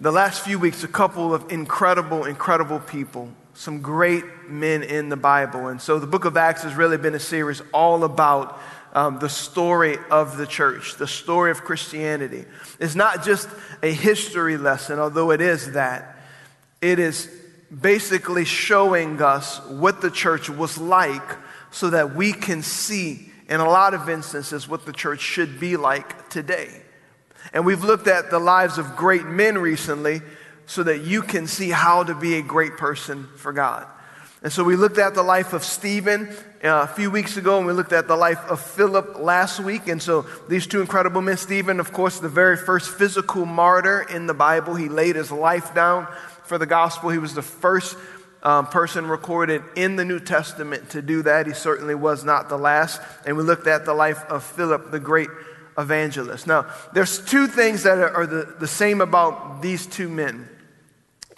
the last few weeks a couple of incredible, incredible people, some great men in the Bible. And so the Book of Acts has really been a series all about um, the story of the church, the story of Christianity. It's not just a history lesson, although it is that. It is basically showing us what the church was like so that we can see in a lot of instances, what the church should be like today. And we've looked at the lives of great men recently so that you can see how to be a great person for God. And so we looked at the life of Stephen uh, a few weeks ago, and we looked at the life of Philip last week. And so these two incredible men, Stephen, of course, the very first physical martyr in the Bible, he laid his life down for the gospel. He was the first um, person recorded in the New Testament to do that. He certainly was not the last. And we looked at the life of Philip, the great evangelist. Now, there's two things that are, the, the same about these two men.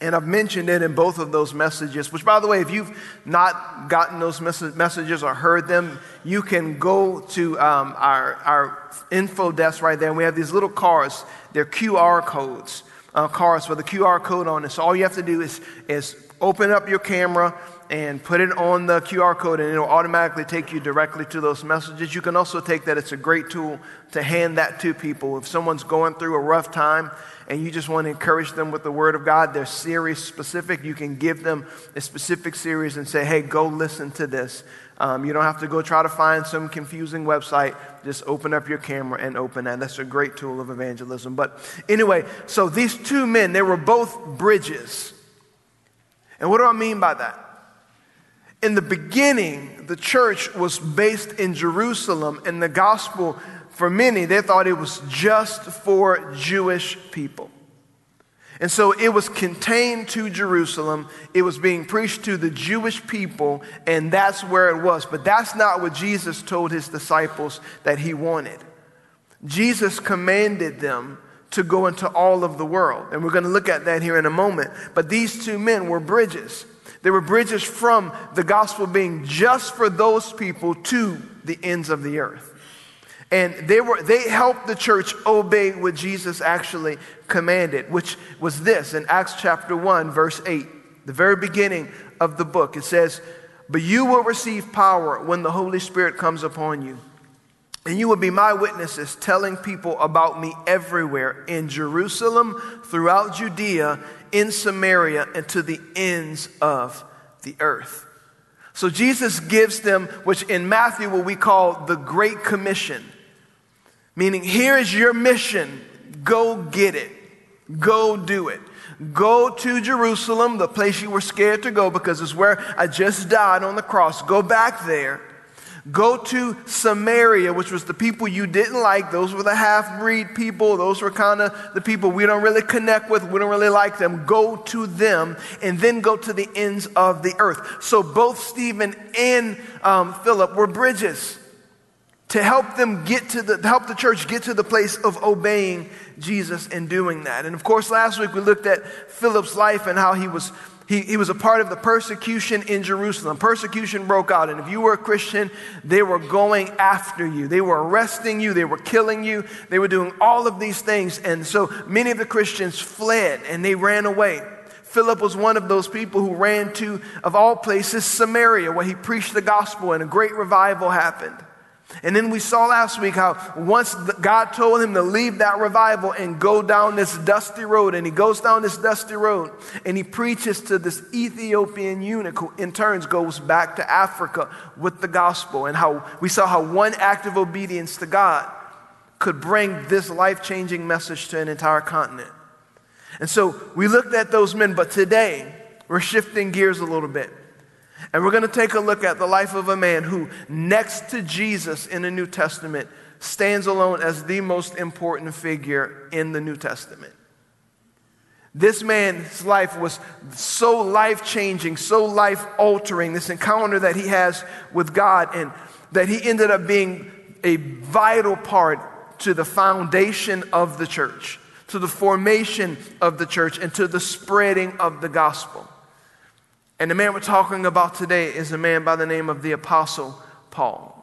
And I've mentioned it in both of those messages, which, by the way, if you've not gotten those mes- messages or heard them, you can go to um, our, our info desk right there. And we have these little cards, they're QR codes. Uh, cards with a QR code on it. So all you have to do is, is open up your camera and put it on the QR code, and it'll automatically take you directly to those messages. You can also take that, it's a great tool to hand that to people. If someone's going through a rough time and you just want to encourage them with the Word of God, they're series specific. You can give them a specific series and say, hey, go listen to this. Um, you don't have to go try to find some confusing website. Just open up your camera and open that. That's a great tool of evangelism. But anyway, so these two men, they were both bridges. And what do I mean by that? In the beginning, the church was based in Jerusalem, and the gospel, for many, they thought it was just for Jewish people. And so it was contained to Jerusalem. It was being preached to the Jewish people, and that's where it was. But that's not what Jesus told his disciples that he wanted. Jesus commanded them to go into all of the world. And we're going to look at that here in a moment. But these two men were bridges. They were bridges from the gospel being just for those people to the ends of the earth. And they, were, they helped the church obey what Jesus actually commanded, which was this in Acts chapter 1, verse 8, the very beginning of the book. It says, But you will receive power when the Holy Spirit comes upon you and you will be my witnesses, telling people about me everywhere in Jerusalem, throughout Judea, in Samaria, and to the ends of the earth. So Jesus gives them, which in Matthew what we call the Great Commission, meaning here is your mission. Go get it. Go do it. Go to Jerusalem, the place you were scared to go because it's where I just died on the cross. Go back there Go to Samaria, which was the people you didn't like. Those were the half breed people. Those were kind of the people we don't really connect with. We don't really like them. Go to them and then go to the ends of the earth. So both Stephen and um, Philip were bridges to help them get to the help the church get to the place of obeying Jesus and doing that. And of course, last week we looked at Philip's life and how he was he, he was a part of the persecution in Jerusalem. Persecution broke out, and if you were a Christian, they were going after you. They were arresting you, they were killing you, they were doing all of these things. And so many of the Christians fled and they ran away. Philip was one of those people who ran to, of all places, Samaria, where he preached the gospel, and a great revival happened. And then we saw last week how once God told him to leave that revival and go down this dusty road, and he goes down this dusty road and he preaches to this Ethiopian eunuch who in turns goes back to Africa with the gospel. And how we saw how one act of obedience to God could bring this life changing message to an entire continent. And so we looked at those men, but today we're shifting gears a little bit. And we're going to take a look at the life of a man who, next to Jesus in the New Testament, stands alone as the most important figure in the New Testament. This man's life was so life changing, so life altering, this encounter that he has with God, and that he ended up being a vital part to the foundation of the church, to the formation of the church, and to the spreading of the gospel. And the man we're talking about today is a man by the name of the Apostle Paul.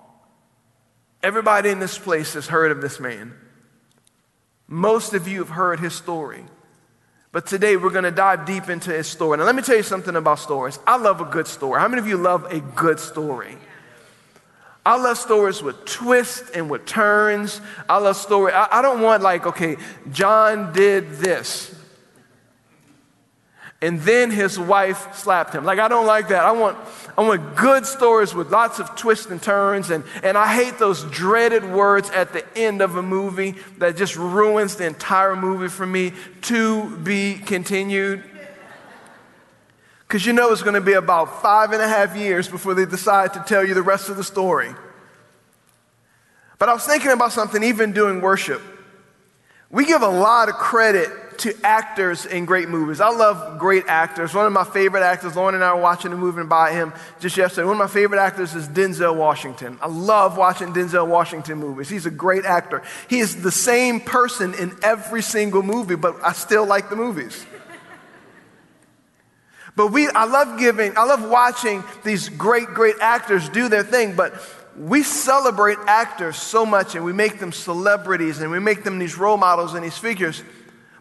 Everybody in this place has heard of this man. Most of you have heard his story. But today we're going to dive deep into his story. Now, let me tell you something about stories. I love a good story. How many of you love a good story? I love stories with twists and with turns. I love story. I, I don't want like, okay, John did this. And then his wife slapped him. Like, I don't like that. I want, I want good stories with lots of twists and turns. And, and I hate those dreaded words at the end of a movie that just ruins the entire movie for me. To be continued. Because you know it's going to be about five and a half years before they decide to tell you the rest of the story. But I was thinking about something even doing worship. We give a lot of credit to actors in great movies. I love great actors. One of my favorite actors, Lauren and I were watching a movie by him just yesterday. One of my favorite actors is Denzel Washington. I love watching Denzel Washington movies. He's a great actor. He is the same person in every single movie, but I still like the movies. But we, I love giving, I love watching these great, great actors do their thing, but we celebrate actors so much and we make them celebrities and we make them these role models and these figures.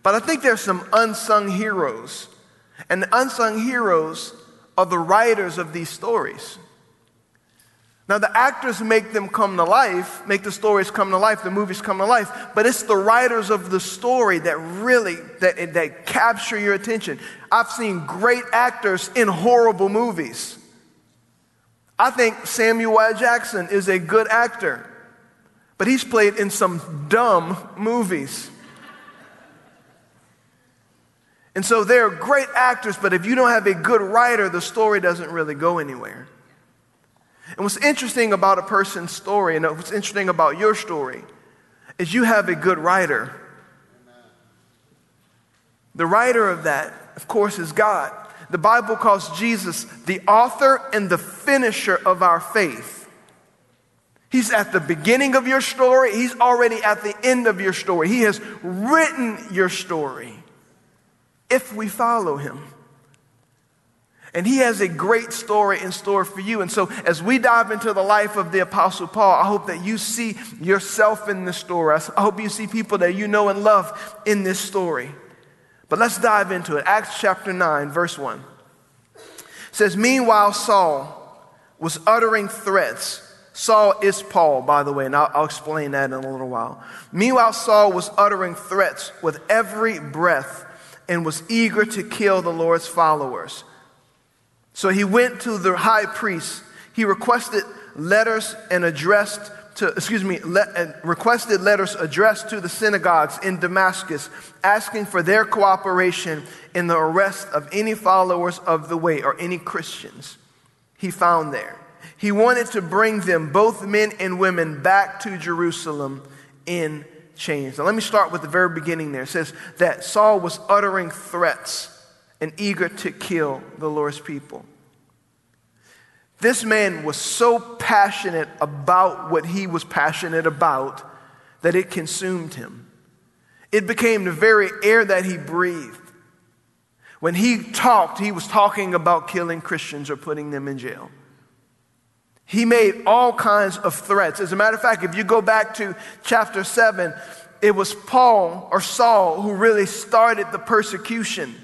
But I think there's some unsung heroes. And the unsung heroes are the writers of these stories. Now, the actors make them come to life, make the stories come to life, the movies come to life, but it's the writers of the story that really, that, that capture your attention. I've seen great actors in horrible movies. I think Samuel L. Jackson is a good actor, but he's played in some dumb movies. And so they're great actors, but if you don't have a good writer, the story doesn't really go anywhere. And what's interesting about a person's story, and what's interesting about your story, is you have a good writer. The writer of that, of course, is God. The Bible calls Jesus the author and the finisher of our faith. He's at the beginning of your story, He's already at the end of your story. He has written your story if we follow him. And he has a great story in store for you. And so, as we dive into the life of the Apostle Paul, I hope that you see yourself in this story. I hope you see people that you know and love in this story. But let's dive into it. Acts chapter 9, verse 1 it says, Meanwhile, Saul was uttering threats. Saul is Paul, by the way, and I'll, I'll explain that in a little while. Meanwhile, Saul was uttering threats with every breath and was eager to kill the Lord's followers. So he went to the high priest. He requested letters and addressed to, excuse me, le- uh, requested letters addressed to the synagogues in Damascus, asking for their cooperation in the arrest of any followers of the way or any Christians he found there. He wanted to bring them, both men and women, back to Jerusalem in changed. Now, let me start with the very beginning there. It says that Saul was uttering threats and eager to kill the Lord's people. This man was so passionate about what he was passionate about that it consumed him. It became the very air that he breathed. When he talked, he was talking about killing Christians or putting them in jail. He made all kinds of threats. As a matter of fact, if you go back to chapter 7, it was Paul or Saul who really started the persecution.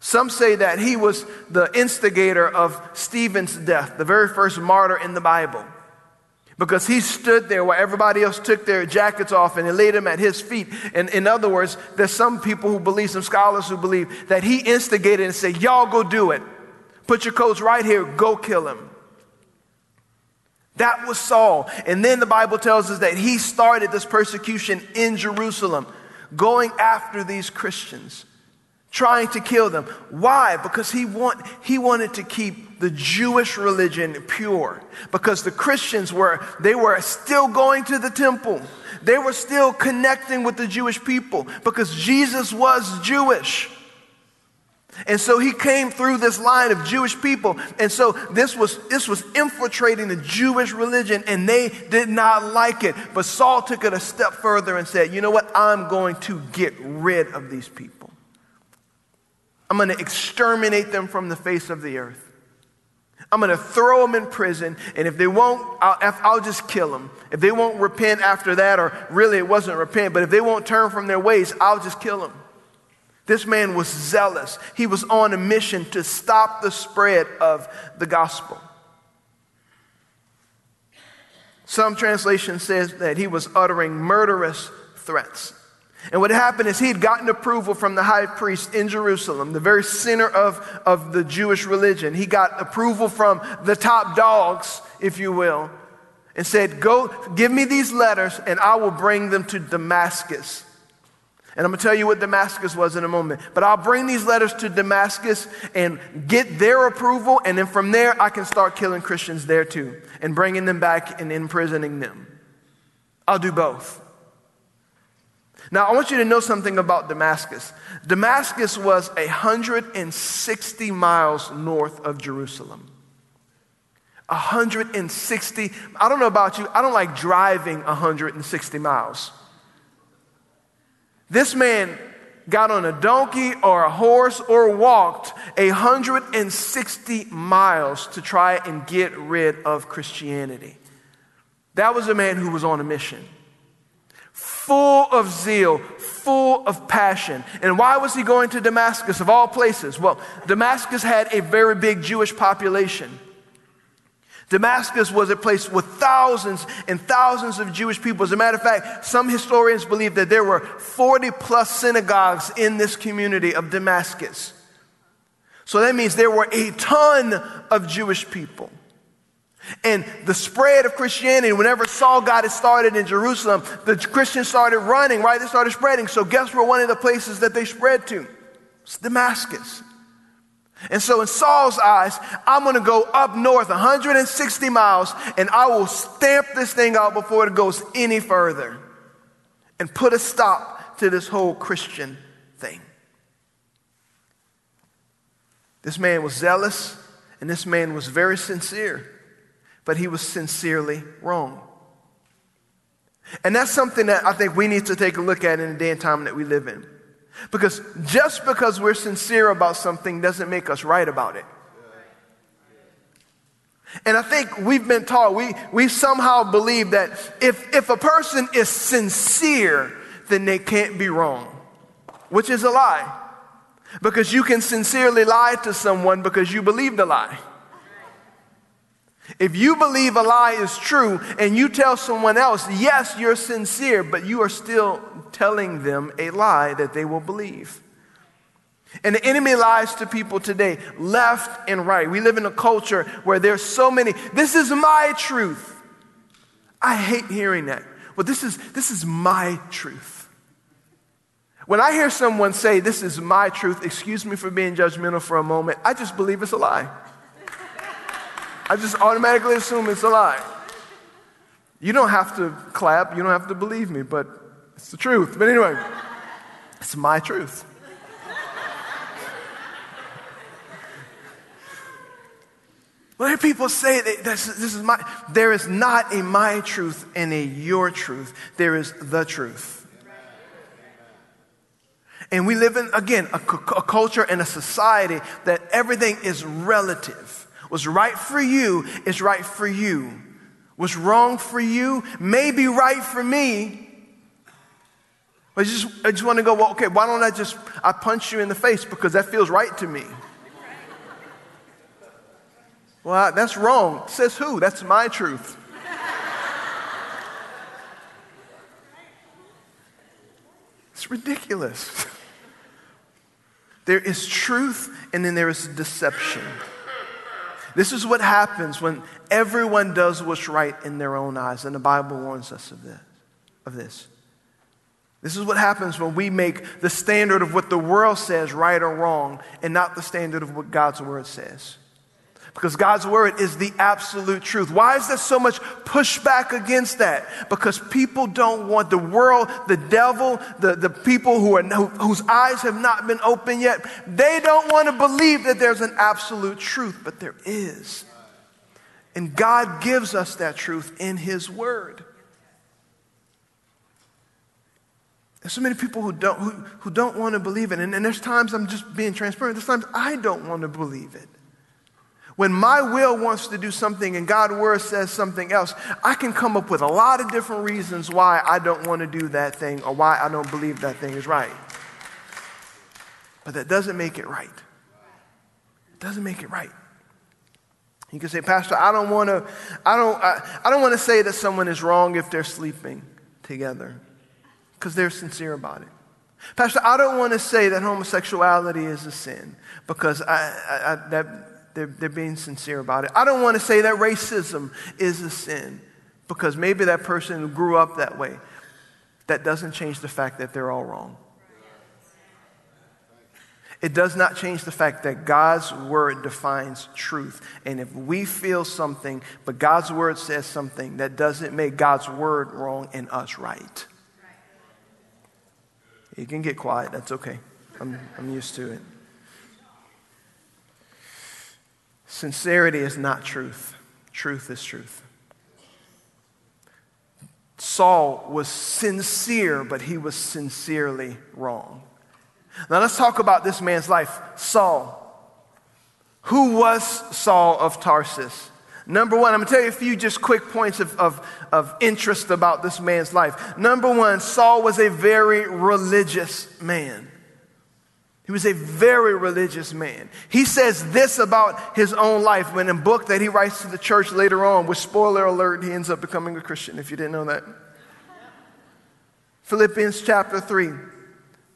Some say that he was the instigator of Stephen's death, the very first martyr in the Bible. Because he stood there while everybody else took their jackets off and they laid him at his feet. And in other words, there's some people who believe, some scholars who believe, that he instigated and said, Y'all go do it. Put your coats right here, go kill him. That was Saul. And then the Bible tells us that he started this persecution in Jerusalem, going after these Christians, trying to kill them. Why? Because he, want, he wanted to keep the Jewish religion pure. Because the Christians were, they were still going to the temple. They were still connecting with the Jewish people because Jesus was Jewish. And so he came through this line of Jewish people. And so this was, this was infiltrating the Jewish religion, and they did not like it. But Saul took it a step further and said, You know what? I'm going to get rid of these people. I'm going to exterminate them from the face of the earth. I'm going to throw them in prison, and if they won't, I'll, I'll, just kill them. If they won't repent after that, or really it wasn't repent, but if they won't turn from their ways, I'll just kill them. This man was zealous. He was on a mission to stop the spread of the gospel. Some translation says that he was uttering murderous threats. And what happened is he had gotten approval from the high priest in Jerusalem, the very center of, of the Jewish religion. He got approval from the top dogs, if you will, and said, Go, give me these letters, and I will bring them to Damascus. And I'm going to tell you what Damascus was in a moment. But I'll bring these letters to Damascus and get their approval, and then from there, I can start killing Christians there too and bringing them back and imprisoning them. I'll do both. Now, I want you to know something about Damascus. Damascus was 160 miles north of Jerusalem. 160. I don't know about you, I don't like driving 160 miles. This man got on a donkey or a horse or walked 160 miles to try and get rid of Christianity. That was a man who was on a mission full of zeal, full of passion. And why was he going to Damascus of all places? Well, Damascus had a very big Jewish population. Damascus was a place with thousands and thousands of Jewish people. As a matter of fact, some historians believe that there were 40 plus synagogues in this community of Damascus. So that means there were a ton of Jewish people. And the spread of Christianity, whenever Saul got it started in Jerusalem, the Christians started running, right? They started spreading. So, guess where one of the places that they spread to? It's Damascus. And so, in Saul's eyes, I'm going to go up north 160 miles and I will stamp this thing out before it goes any further and put a stop to this whole Christian thing. This man was zealous and this man was very sincere but he was sincerely wrong. And that's something that I think we need to take a look at in the day and time that we live in. Because just because we're sincere about something doesn't make us right about it. And I think we've been taught, we, we somehow believe that if, if a person is sincere, then they can't be wrong, which is a lie. Because you can sincerely lie to someone because you believe the lie. If you believe a lie is true and you tell someone else, yes, you're sincere, but you are still telling them a lie that they will believe. And the enemy lies to people today, left and right. We live in a culture where there's so many, this is my truth. I hate hearing that. Well, this is, this is my truth. When I hear someone say, This is my truth, excuse me for being judgmental for a moment, I just believe it's a lie. I just automatically assume it's a lie. You don't have to clap, you don't have to believe me, but it's the truth. But anyway, it's my truth. When people say that this, this is my, there is not a my truth and a your truth. There is the truth. And we live in, again, a, a culture and a society that everything is relative. What's right for you is right for you. What's wrong for you may be right for me. I just, I just want to go, well, okay, why don't I just, I punch you in the face because that feels right to me. Well, that's wrong. Says who? That's my truth. It's ridiculous. There is truth and then there is deception. This is what happens when everyone does what's right in their own eyes, and the Bible warns us of this. Of this. This is what happens when we make the standard of what the world says right or wrong and not the standard of what God's word says. Because God's word is the absolute truth. Why is there so much pushback against that? Because people don't want the world, the devil, the, the people who are, who, whose eyes have not been opened yet, they don't want to believe that there's an absolute truth, but there is. And God gives us that truth in His word. There's so many people who don't, who, who don't want to believe it. And, and there's times I'm just being transparent. There's times I don't want to believe it. When my will wants to do something and God's word says something else, I can come up with a lot of different reasons why I don't want to do that thing or why I don't believe that thing is right. But that doesn't make it right. It doesn't make it right. You can say, Pastor, I don't want to, I don't, I, I don't want to say that someone is wrong if they're sleeping together because they're sincere about it. Pastor, I don't want to say that homosexuality is a sin because I, I, I, that they're, they're being sincere about it. I don't want to say that racism is a sin because maybe that person grew up that way. That doesn't change the fact that they're all wrong. It does not change the fact that God's word defines truth. And if we feel something, but God's word says something, that doesn't make God's word wrong and us right. You can get quiet, that's okay. I'm, I'm used to it. Sincerity is not truth, truth is truth. Saul was sincere, but he was sincerely wrong. Now let's talk about this man's life. Saul. Who was Saul of Tarsus? Number one, I'm going to tell you a few just quick points of, of, of interest about this man's life. Number one, Saul was a very religious man. He was a very religious man. He says this about his own life when in a book that he writes to the church later on, with spoiler alert, he ends up becoming a Christian, if you didn't know that. Philippians chapter 3,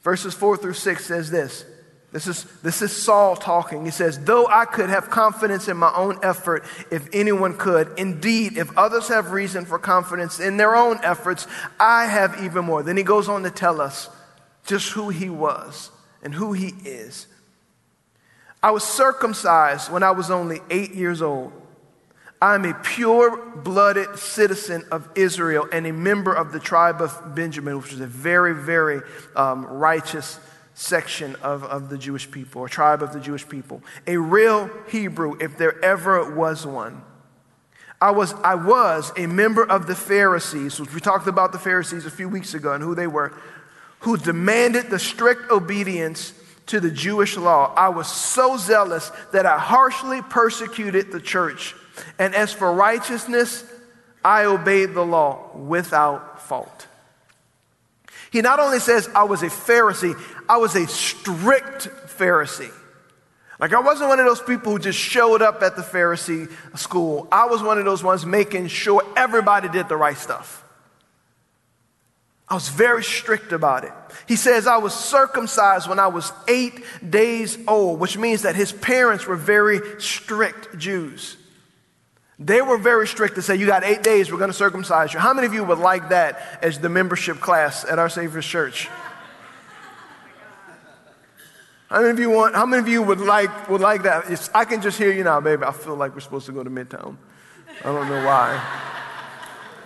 verses 4 through 6 says this. This is, this is Saul talking. He says, Though I could have confidence in my own effort if anyone could, indeed, if others have reason for confidence in their own efforts, I have even more. Then he goes on to tell us just who he was and who he is. I was circumcised when I was only eight years old. I am a pure blooded citizen of Israel and a member of the tribe of Benjamin, which is a very, very um, righteous section of, of the Jewish people, or tribe of the Jewish people. A real Hebrew, if there ever was one. I was, I was a member of the Pharisees, which we talked about the Pharisees a few weeks ago and who they were, who demanded the strict obedience to the Jewish law. I was so zealous that I harshly persecuted the church. And as for righteousness, I obeyed the law without fault. He not only says, I was a Pharisee, I was a strict Pharisee. Like, I wasn't one of those people who just showed up at the Pharisee school. I was one of those ones making sure everybody did the right stuff. I was very strict about it. He says, I was circumcised when I was eight days old, which means that his parents were very strict Jews. They were very strict to say, You got eight days, we're going to circumcise you. How many of you would like that as the membership class at our Savior's Church? How many of you want, how many of you would like, would like that? It's, I can just hear you now, baby. I feel like we're supposed to go to Midtown. I don't know why.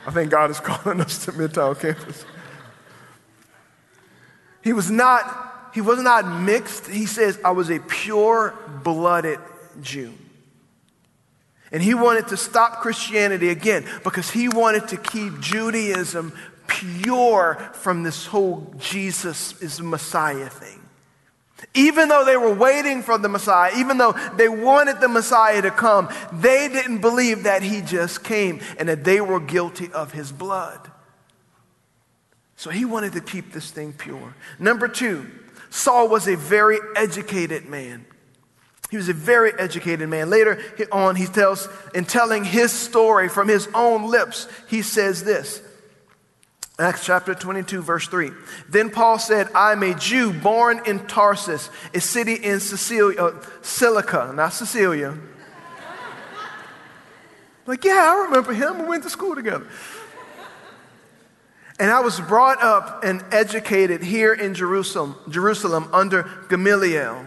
I think God is calling us to Midtown campus. He was not, he was not mixed. He says, I was a pure blooded Jew. And he wanted to stop Christianity again because he wanted to keep Judaism pure from this whole Jesus is Messiah thing. Even though they were waiting for the Messiah, even though they wanted the Messiah to come, they didn't believe that he just came and that they were guilty of his blood. So he wanted to keep this thing pure. Number two, Saul was a very educated man. He was a very educated man. Later on, he tells, in telling his story from his own lips, he says this. Acts chapter 22, verse 3. Then Paul said, I'm a Jew born in Tarsus, a city in Sicilia, uh, Cilicia, not Cecilia. like, yeah, I remember him. We went to school together. And I was brought up and educated here in Jerusalem, Jerusalem under Gamaliel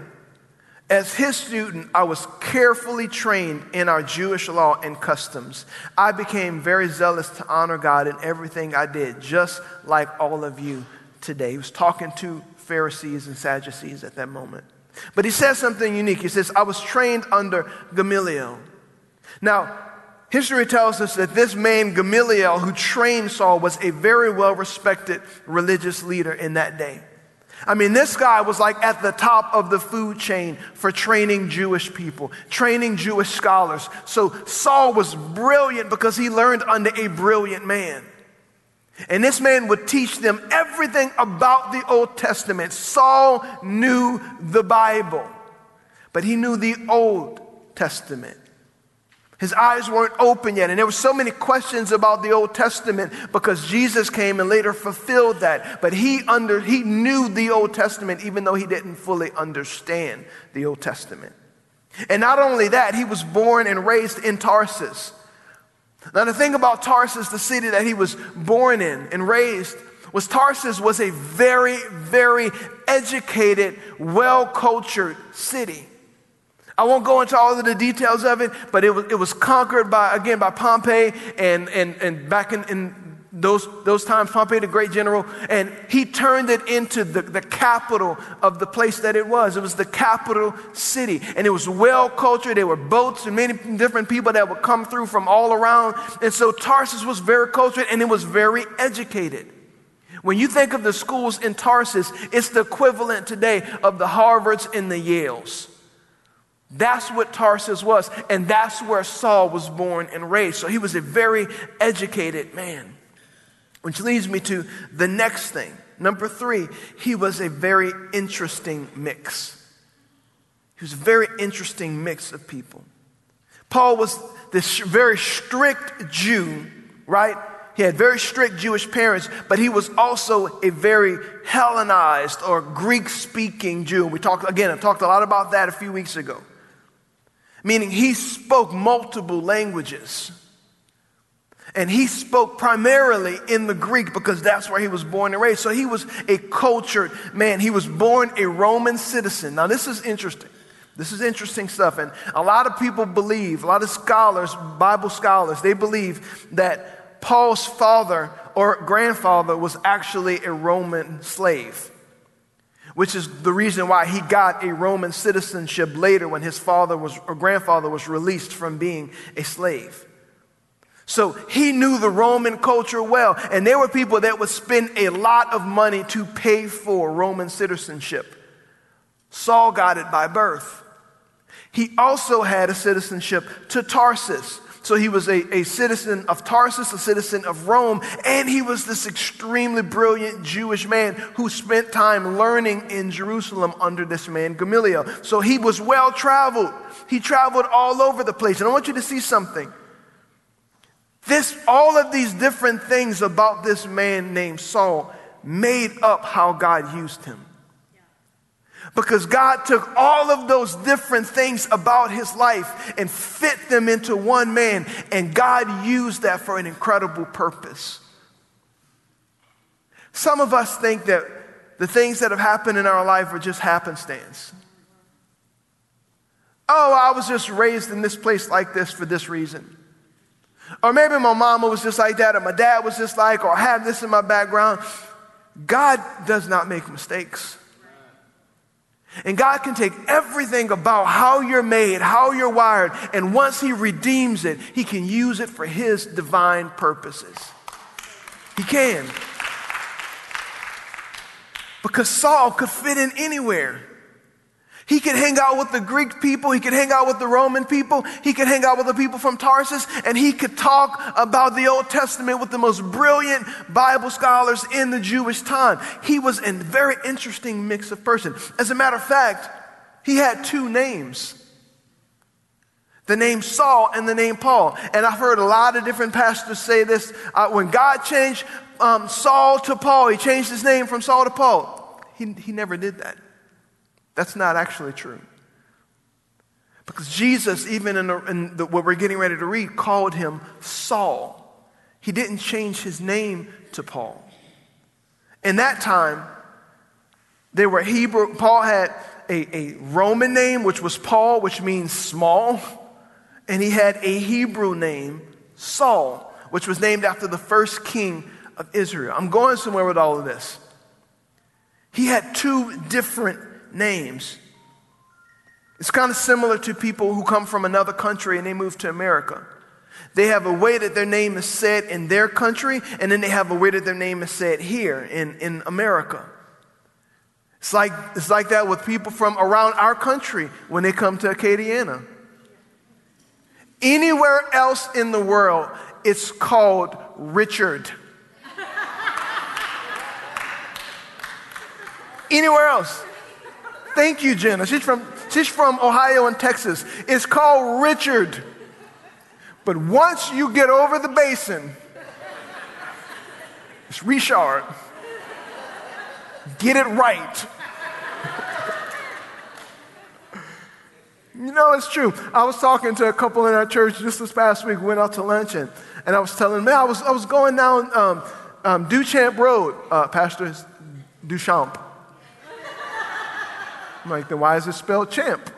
As his student, I was carefully trained in our Jewish law and customs. I became very zealous to honor God in everything I did, just like all of you today. He was talking to Pharisees and Sadducees at that moment. But he says something unique. He says, I was trained under Gamaliel. Now, history tells us that this man, Gamaliel, who trained Saul, was a very well respected religious leader in that day. I mean, this guy was like at the top of the food chain for training Jewish people, training Jewish scholars. So Saul was brilliant because he learned under a brilliant man. And this man would teach them everything about the Old Testament. Saul knew the Bible, but he knew the Old Testament. His eyes weren't open yet. And there were so many questions about the Old Testament because Jesus came and later fulfilled that. But he, under, he knew the Old Testament even though he didn't fully understand the Old Testament. And not only that, he was born and raised in Tarsus. Now, the thing about Tarsus, the city that he was born in and raised, was Tarsus was a very, very educated, well cultured city. I won't go into all of the details of it, but it was, it was conquered by, again, by Pompey and, and, and back in, in those, those times, Pompey, the great general, and he turned it into the, the capital of the place that it was. It was the capital city, and it was well cultured. There were boats and many different people that would come through from all around. And so Tarsus was very cultured and it was very educated. When you think of the schools in Tarsus, it's the equivalent today of the Harvards and the Yales. That's what Tarsus was, and that's where Saul was born and raised. So he was a very educated man. Which leads me to the next thing. Number three, he was a very interesting mix. He was a very interesting mix of people. Paul was this very strict Jew, right? He had very strict Jewish parents, but he was also a very Hellenized or Greek speaking Jew. We talked, again, I talked a lot about that a few weeks ago meaning he spoke multiple languages. And he spoke primarily in the Greek because that's where he was born and raised. So he was a cultured man. He was born a Roman citizen. Now, this is interesting. This is interesting stuff. And a lot of people believe, a lot of scholars, Bible scholars, they believe that Paul's father or grandfather was actually a Roman slave which is the reason why he got a Roman citizenship later when his father was, or grandfather was released from being a slave. So he knew the Roman culture well, and there were people that would spend a lot of money to pay for Roman citizenship. Saul got it by birth. He also had a citizenship to Tarsus, so he was a, a citizen of Tarsus, a citizen of Rome, and he was this extremely brilliant Jewish man who spent time learning in Jerusalem under this man, Gamaliel. So he was well traveled. He traveled all over the place. And I want you to see something. This, all of these different things about this man named Saul made up how God used him. Because God took all of those different things about his life and fit them into one man, and God used that for an incredible purpose. Some of us think that the things that have happened in our life are just happenstance. Oh, I was just raised in this place like this for this reason. Or maybe my mama was just like that, or my dad was just like, or I have this in my background. God does not make mistakes. And God can take everything about how you're made, how you're wired, and once He redeems it, He can use it for His divine purposes. He can. Because Saul could fit in anywhere. He could hang out with the Greek people. He could hang out with the Roman people. He could hang out with the people from Tarsus. And he could talk about the Old Testament with the most brilliant Bible scholars in the Jewish time. He was a very interesting mix of person. As a matter of fact, he had two names. The name Saul and the name Paul. And I've heard a lot of different pastors say this. Uh, when God changed um, Saul to Paul, he changed his name from Saul to Paul. He, he never did that. That's not actually true. Because Jesus, even in, the, in the, what we're getting ready to read, called him Saul. He didn't change his name to Paul. In that time, They were Hebrew. Paul had a, a Roman name, which was Paul, which means small. And he had a Hebrew name, Saul, which was named after the first king of Israel. I'm going somewhere with all of this. He had two different names. It's kind of similar to people who come from another country and they move to America. They have a way that their name is said in their country, and then they have a way that their name is said here in, in America. It's like, it's like that with people from around our country when they come to Acadiana. Anywhere else in the world, it's called Richard. Anywhere else. Thank you, Jenna. She's from, she's from Ohio and Texas. It's called Richard. But once you get over the basin, it's Richard. Get it right. You know, it's true. I was talking to a couple in our church just this past week. We went out to lunch, and, and I was telling them, I was, I was going down um, um, Duchamp Road, uh, Pastor Duchamp. I'm like, then why is it spelled champ?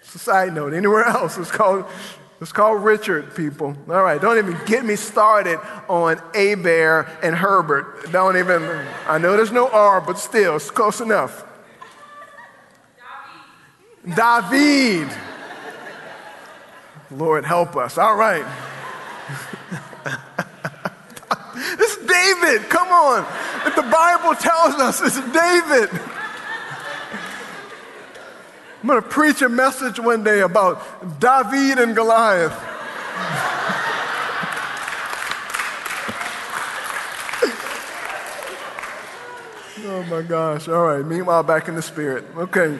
it's a side note. Anywhere else, it's called, it's called Richard, people. All right, don't even get me started on Bear and Herbert. Don't even, I know there's no R, but still, it's close enough. David. Lord, help us. All right. it's David. Come on. If the Bible tells us it's David. I'm going to preach a message one day about David and Goliath. oh my gosh. All right. Meanwhile, back in the spirit. Okay.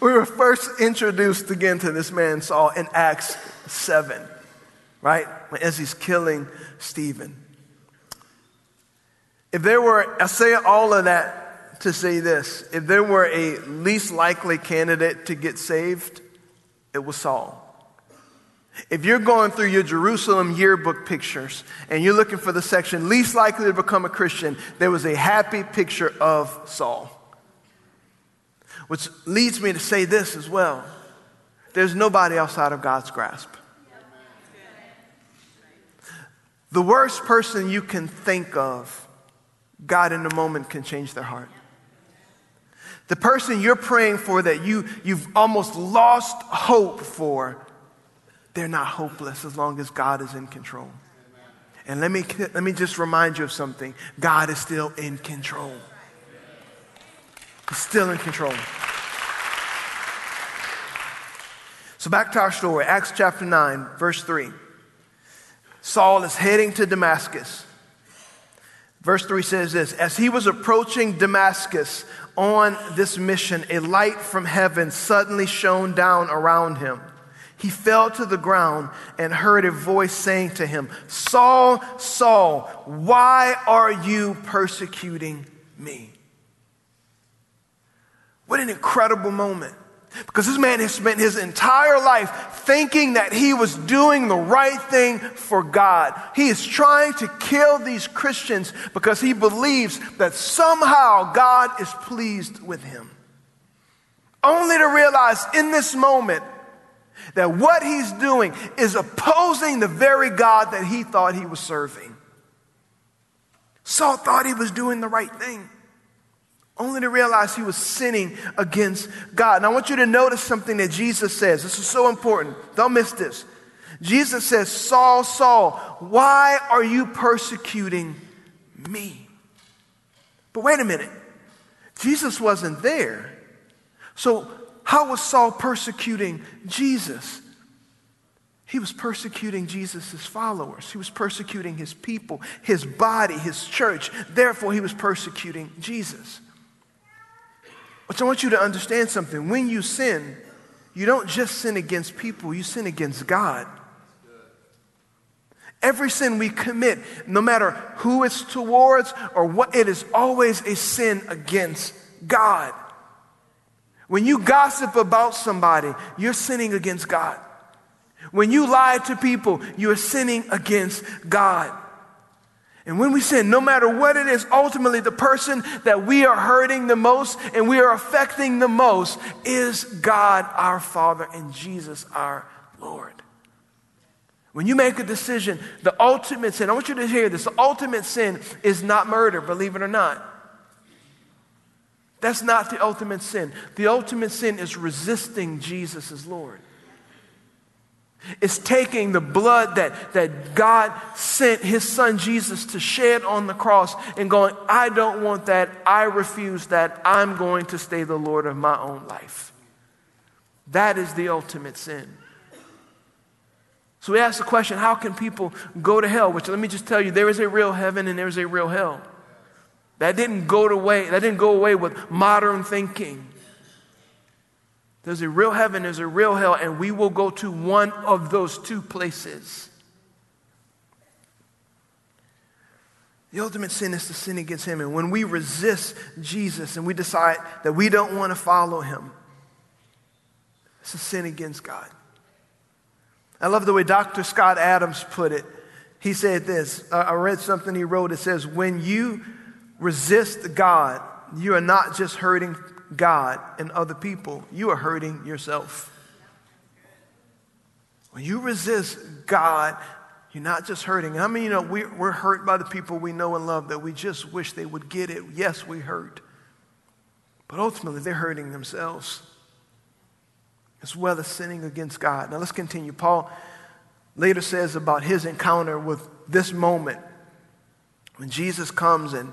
We were first introduced again to this man Saul in Acts 7, right? As he's killing Stephen. If there were, I say all of that to say this if there were a least likely candidate to get saved, it was Saul. If you're going through your Jerusalem yearbook pictures and you're looking for the section least likely to become a Christian, there was a happy picture of Saul. Which leads me to say this as well there's nobody outside of God's grasp. The worst person you can think of God in a moment can change their heart. The person you're praying for that you, you've almost lost hope for, they're not hopeless as long as God is in control. And let me, let me just remind you of something God is still in control. He's still in control. So back to our story, Acts chapter 9, verse 3. Saul is heading to Damascus. Verse 3 says this As he was approaching Damascus on this mission, a light from heaven suddenly shone down around him. He fell to the ground and heard a voice saying to him, Saul, Saul, why are you persecuting me? What an incredible moment. Because this man has spent his entire life thinking that he was doing the right thing for God. He is trying to kill these Christians because he believes that somehow God is pleased with him. Only to realize in this moment that what he's doing is opposing the very God that he thought he was serving. Saul thought he was doing the right thing only to realize he was sinning against God. And I want you to notice something that Jesus says. This is so important. Don't miss this. Jesus says, Saul, Saul, why are you persecuting me? But wait a minute. Jesus wasn't there. So, how was Saul persecuting Jesus? He was persecuting Jesus' followers. He was persecuting his people, his body, his church. Therefore, he was persecuting Jesus. I want you to understand something. When you sin, you don't just sin against people, you sin against God. Every sin we commit, no matter who it's towards or what, it is always a sin against God. When you gossip about somebody, you're sinning against God. When you lie to people, you're sinning against God. And when we sin, no matter what it is, ultimately the person that we are hurting the most and we are affecting the most is God our Father and Jesus our Lord. When you make a decision, the ultimate sin, I want you to hear this the ultimate sin is not murder, believe it or not. That's not the ultimate sin. The ultimate sin is resisting Jesus as Lord. It's taking the blood that, that God sent his son Jesus to shed on the cross and going, I don't want that. I refuse that. I'm going to stay the Lord of my own life. That is the ultimate sin. So we ask the question how can people go to hell? Which let me just tell you, there is a real heaven and there is a real hell. That didn't go away, that didn't go away with modern thinking. There's a real heaven, there's a real hell, and we will go to one of those two places. The ultimate sin is to sin against Him. And when we resist Jesus and we decide that we don't want to follow Him, it's a sin against God. I love the way Dr. Scott Adams put it. He said this I read something he wrote. It says, When you resist God, you are not just hurting God and other people, you are hurting yourself. When you resist God, you're not just hurting. I mean, you know, we, we're hurt by the people we know and love that we just wish they would get it. Yes, we hurt. But ultimately, they're hurting themselves as well as sinning against God. Now, let's continue. Paul later says about his encounter with this moment when Jesus comes and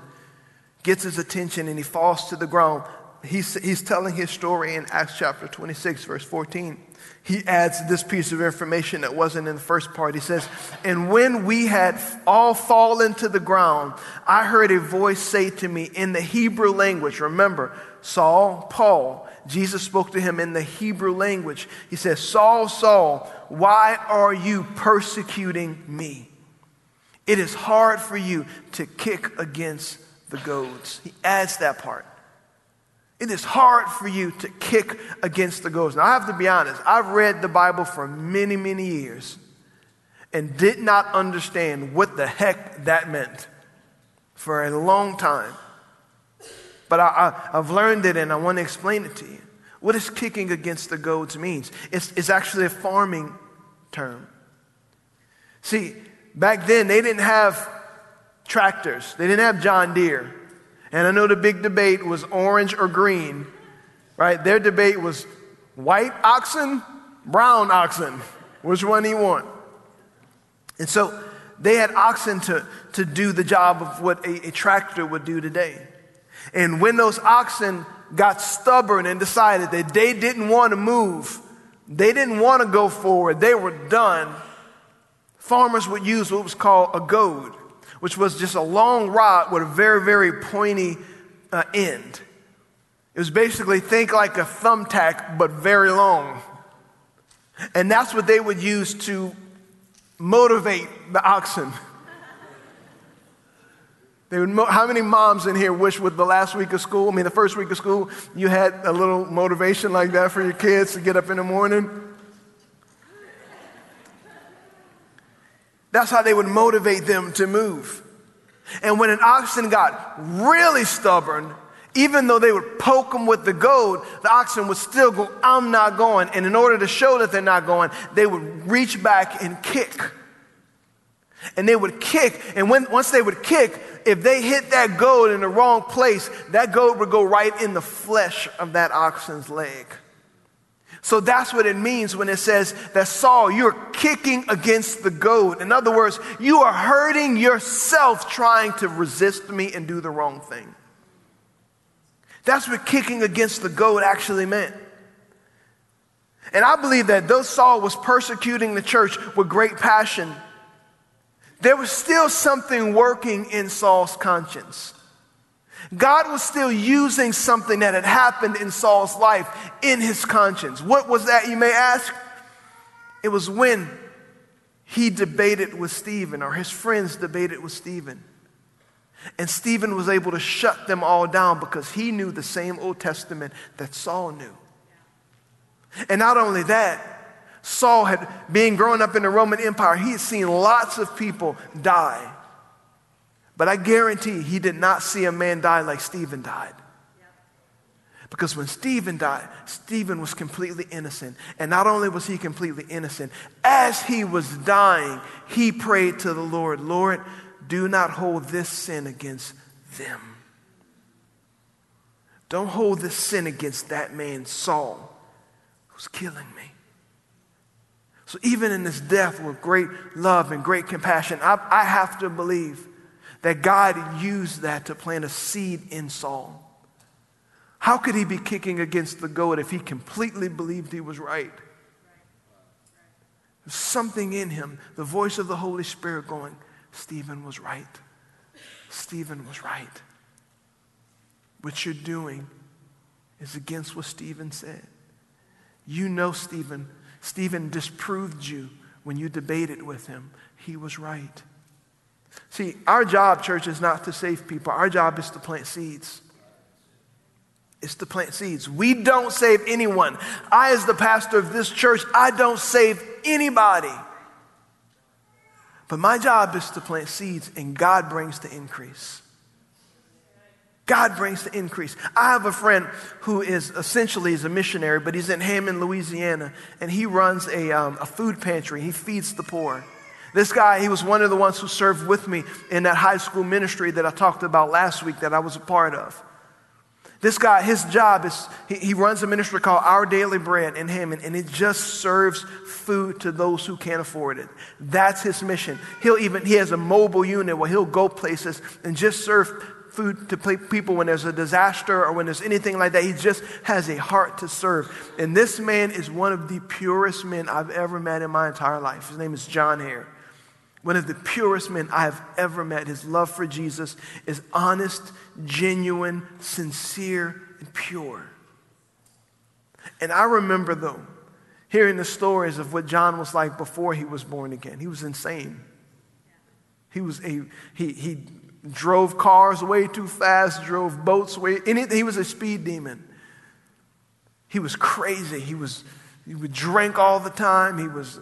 gets his attention and he falls to the ground he's, he's telling his story in Acts chapter 26, verse 14. He adds this piece of information that wasn't in the first part. He says, And when we had all fallen to the ground, I heard a voice say to me in the Hebrew language. Remember, Saul, Paul, Jesus spoke to him in the Hebrew language. He says, Saul, Saul, why are you persecuting me? It is hard for you to kick against the goads. He adds that part. It is hard for you to kick against the goads. Now, I have to be honest, I've read the Bible for many, many years and did not understand what the heck that meant for a long time. But I, have learned it and I want to explain it to you. What does kicking against the goads means? It's, it's actually a farming term. See, back then they didn't have tractors, they didn't have John Deere. And I know the big debate was orange or green, right? Their debate was white oxen, brown oxen. Which one do you want? And so they had oxen to, to do the job of what a, a tractor would do today. And when those oxen got stubborn and decided that they didn't want to move, they didn't want to go forward, they were done, farmers would use what was called a goad which was just a long rod with a very, very pointy uh, end. It was basically, think like a thumbtack, but very long. And that's what they would use to motivate the oxen. They would mo- how many moms in here wish with the last week of school, I mean, the first week of school, you had a little motivation like that for your kids to get up in the morning? That's how they would motivate them to move. And when an oxen got really stubborn, even though they would poke them with the goad, the oxen would still go, I'm not going. And in order to show that they're not going, they would reach back and kick. And they would kick, and when, once they would kick, if they hit that goad in the wrong place, that goad would go right in the flesh of that oxen's leg. So that's what it means when it says that Saul, you're kicking against the goad. In other words, you are hurting yourself trying to resist me and do the wrong thing. That's what kicking against the goad actually meant. And I believe that though Saul was persecuting the church with great passion, there was still something working in Saul's conscience. God was still using something that had happened in Saul's life in his conscience. What was that, you may ask? It was when he debated with Stephen, or his friends debated with Stephen. And Stephen was able to shut them all down because he knew the same Old Testament that Saul knew. And not only that, Saul had, being growing up in the Roman Empire, he had seen lots of people die But I guarantee he did not see a man die like Stephen died. Because when Stephen died, Stephen was completely innocent. And not only was he completely innocent, as he was dying, he prayed to the Lord, Lord, do not hold this sin against them. Don't hold this sin against that man, Saul, who's killing me. So even in this death with great love and great compassion, I, I have to believe that God used that to plant a seed in Saul. How could he be kicking against the goad if he completely believed he was right? There's something in him, the voice of the Holy Spirit going, Stephen was right. Stephen was right. What you're doing is against what Stephen said. You know Stephen. Stephen disproved you when you debated with him. He was right. See, our job, church, is not to save people. Our job is to plant seeds It's to plant seeds. We don't save anyone. I, as the pastor of this church, I don't save anybody. But my job is to plant seeds, and God brings the increase. God brings the increase. I have a friend who is essentially is a missionary, but he's in Hammond, Louisiana, and he runs a, um, a food pantry. He feeds the poor. This guy, he was one of the ones who served with me in that high school ministry that I talked about last week that I was a part of. This guy, his job is he, he runs a ministry called Our Daily Bread in Hammond, and it just serves food to those who can't afford it. That's his mission. He'll even he has a mobile unit where he'll go places and just serve food to people when there's a disaster or when there's anything like that. He just has a heart to serve. And this man is one of the purest men I've ever met in my entire life. His name is John Hare. One of the purest men I have ever met. His love for Jesus is honest, genuine, sincere, and pure. And I remember, though, hearing the stories of what John was like before he was born again. He was insane. He was a he he drove cars way too fast, drove boats way anything. He was a speed demon. He was crazy. He was he would drink all the time. He was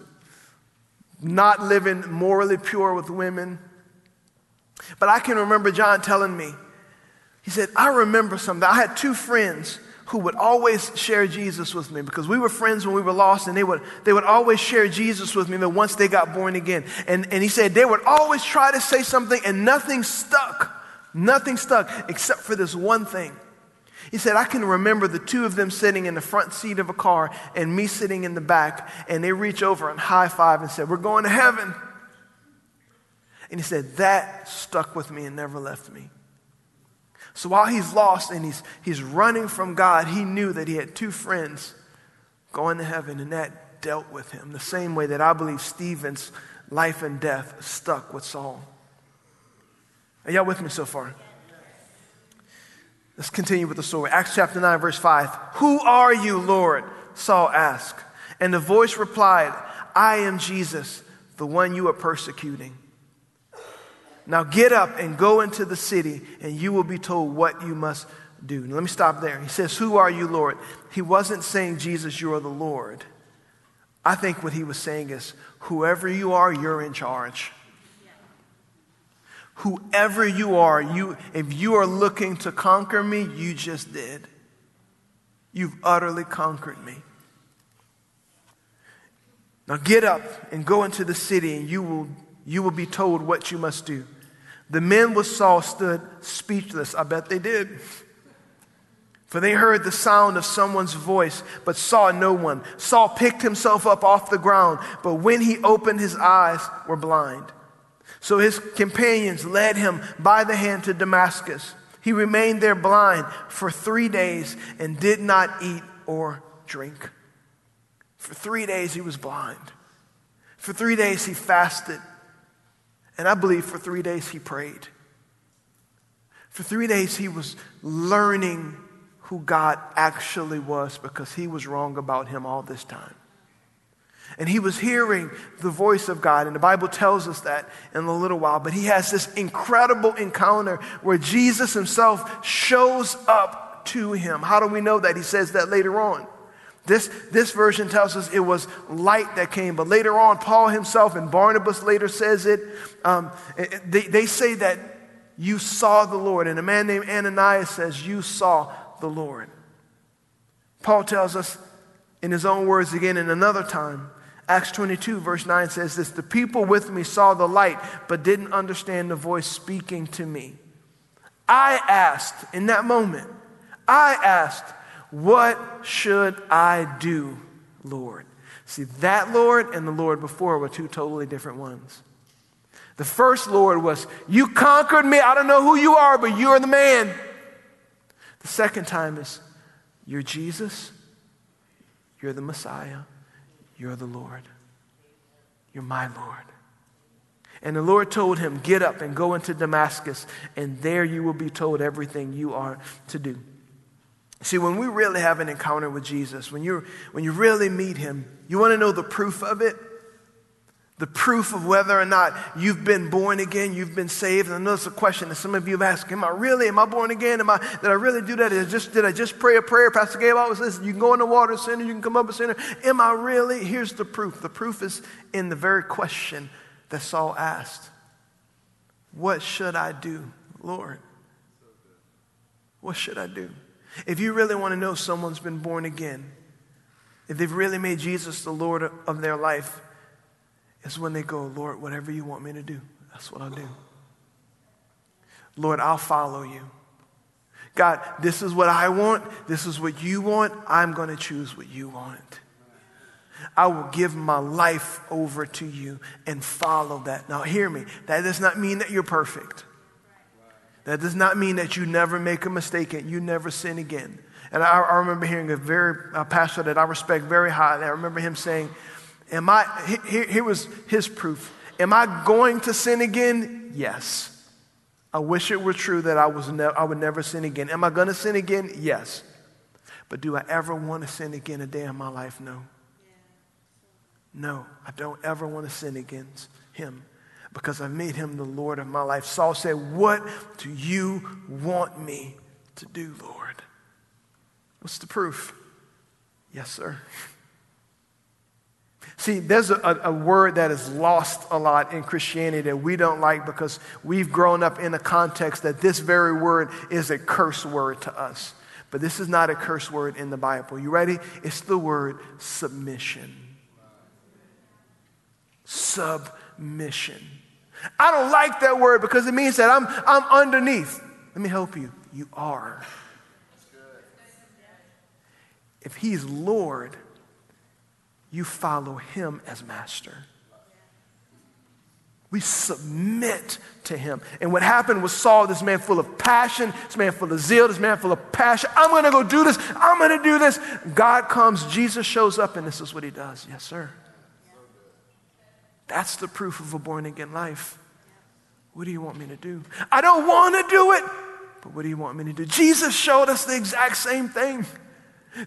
not living morally pure with women. But I can remember John telling me, he said, I remember something. I had two friends who would always share Jesus with me because we were friends when we were lost and they would, they would always share Jesus with me but once they got born again. And, and he said they would always try to say something and nothing stuck. Nothing stuck except for this one thing. He said, I can remember the two of them sitting in the front seat of a car and me sitting in the back, and they reach over and high five and said, We're going to heaven. And he said, That stuck with me and never left me. So while he's lost and he's, he's running from God, he knew that he had two friends going to heaven, and that dealt with him the same way that I believe Stephen's life and death stuck with Saul. Are y'all with me so far? Let's continue with the story. Acts chapter 9, verse 5. Who are you, Lord? Saul asked. And the voice replied, I am Jesus, the one you are persecuting. Now get up and go into the city, and you will be told what you must do. Now, let me stop there. He says, Who are you, Lord? He wasn't saying, Jesus, you are the Lord. I think what he was saying is, Whoever you are, you're in charge. Whoever you are, you, if you are looking to conquer me, you just did. You've utterly conquered me. Now get up and go into the city, and you will, you will be told what you must do. The men with Saul stood speechless. I bet they did. For they heard the sound of someone's voice, but saw no one. Saul picked himself up off the ground, but when he opened his eyes, were blind. So his companions led him by the hand to Damascus. He remained there blind for three days and did not eat or drink. For three days he was blind. For three days he fasted. And I believe for three days he prayed. For three days he was learning who God actually was because he was wrong about him all this time. And he was hearing the voice of God. And the Bible tells us that in a little while. But he has this incredible encounter where Jesus himself shows up to him. How do we know that? He says that later on. This, this version tells us it was light that came. But later on, Paul himself and Barnabas later says it. Um, they, they say that You saw the Lord. And a man named Ananias says, You saw the Lord. Paul tells us in his own words again in another time. Acts 22, verse 9 says this The people with me saw the light, but didn't understand the voice speaking to me. I asked in that moment, I asked, What should I do, Lord? See, that Lord and the Lord before were two totally different ones. The first Lord was, You conquered me. I don't know who you are, but you're the man. The second time is, You're Jesus. You're the Messiah. You're the Lord. You're my Lord. And the Lord told him, Get up and go into Damascus, and there you will be told everything you are to do. See, when we really have an encounter with Jesus, when you, when you really meet him, you want to know the proof of it? The proof of whether or not you've been born again, you've been saved. And I know it's a question that some of you have asked, Am I really? Am I born again? Am I, did I really do that? Did I just, did I just pray a prayer? Pastor Gabe always says, You can go in the water, sinner, you can come up a sinner. Am I really? Here's the proof. The proof is in the very question that Saul asked What should I do, Lord? What should I do? If you really want to know someone's been born again, if they've really made Jesus the Lord of their life, it's when they go, Lord, whatever you want me to do, that's what I'll do. Lord, I'll follow you. God, this is what I want. This is what you want. I'm going to choose what you want. I will give my life over to you and follow that. Now, hear me. That does not mean that you're perfect. That does not mean that you never make a mistake and you never sin again. And I, I remember hearing a very a pastor that I respect very highly. I remember him saying, Am I, here, here was his proof. Am I going to sin again? Yes. I wish it were true that I, was ne- I would never sin again. Am I going to sin again? Yes. But do I ever want to sin again a day in my life? No. No, I don't ever want to sin against him because I made him the Lord of my life. Saul said, What do you want me to do, Lord? What's the proof? Yes, sir. See, there's a, a, word that is lost a lot in Christianity that we don't like because we've grown up in a context that this very word is a curse word to us. But this is not a curse word in the Bible. You ready? It's the word submission. Submission. I don't like that word because it means that I'm, I'm underneath. Let me help you. You are. If He's Lord, you follow him as master. We submit to him. And what happened was Saul, this man full of passion, this man full of zeal, this man full of passion. I'm going to go do this. I'm going to do this. God comes, Jesus shows up, and this is what he does. Yes, sir. That's the proof of a born again life. What do you want me to do? I don't want to do it, but what do you want me to do? Jesus showed us the exact same thing.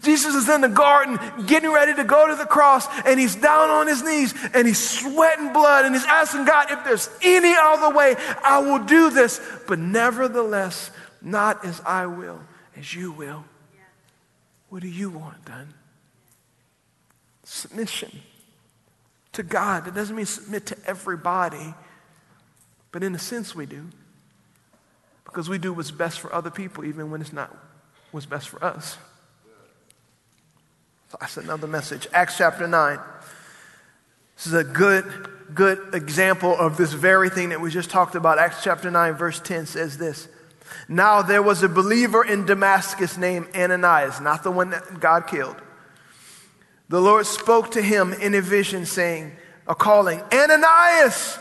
Jesus is in the garden getting ready to go to the cross, and he's down on his knees and he's sweating blood and he's asking God, if there's any other way, I will do this. But nevertheless, not as I will, as you will. What do you want done? Submission to God. That doesn't mean submit to everybody, but in a sense, we do. Because we do what's best for other people, even when it's not what's best for us. That's another message. Acts chapter 9. This is a good, good example of this very thing that we just talked about. Acts chapter 9, verse 10 says this. Now there was a believer in Damascus named Ananias, not the one that God killed. The Lord spoke to him in a vision, saying, a calling, Ananias!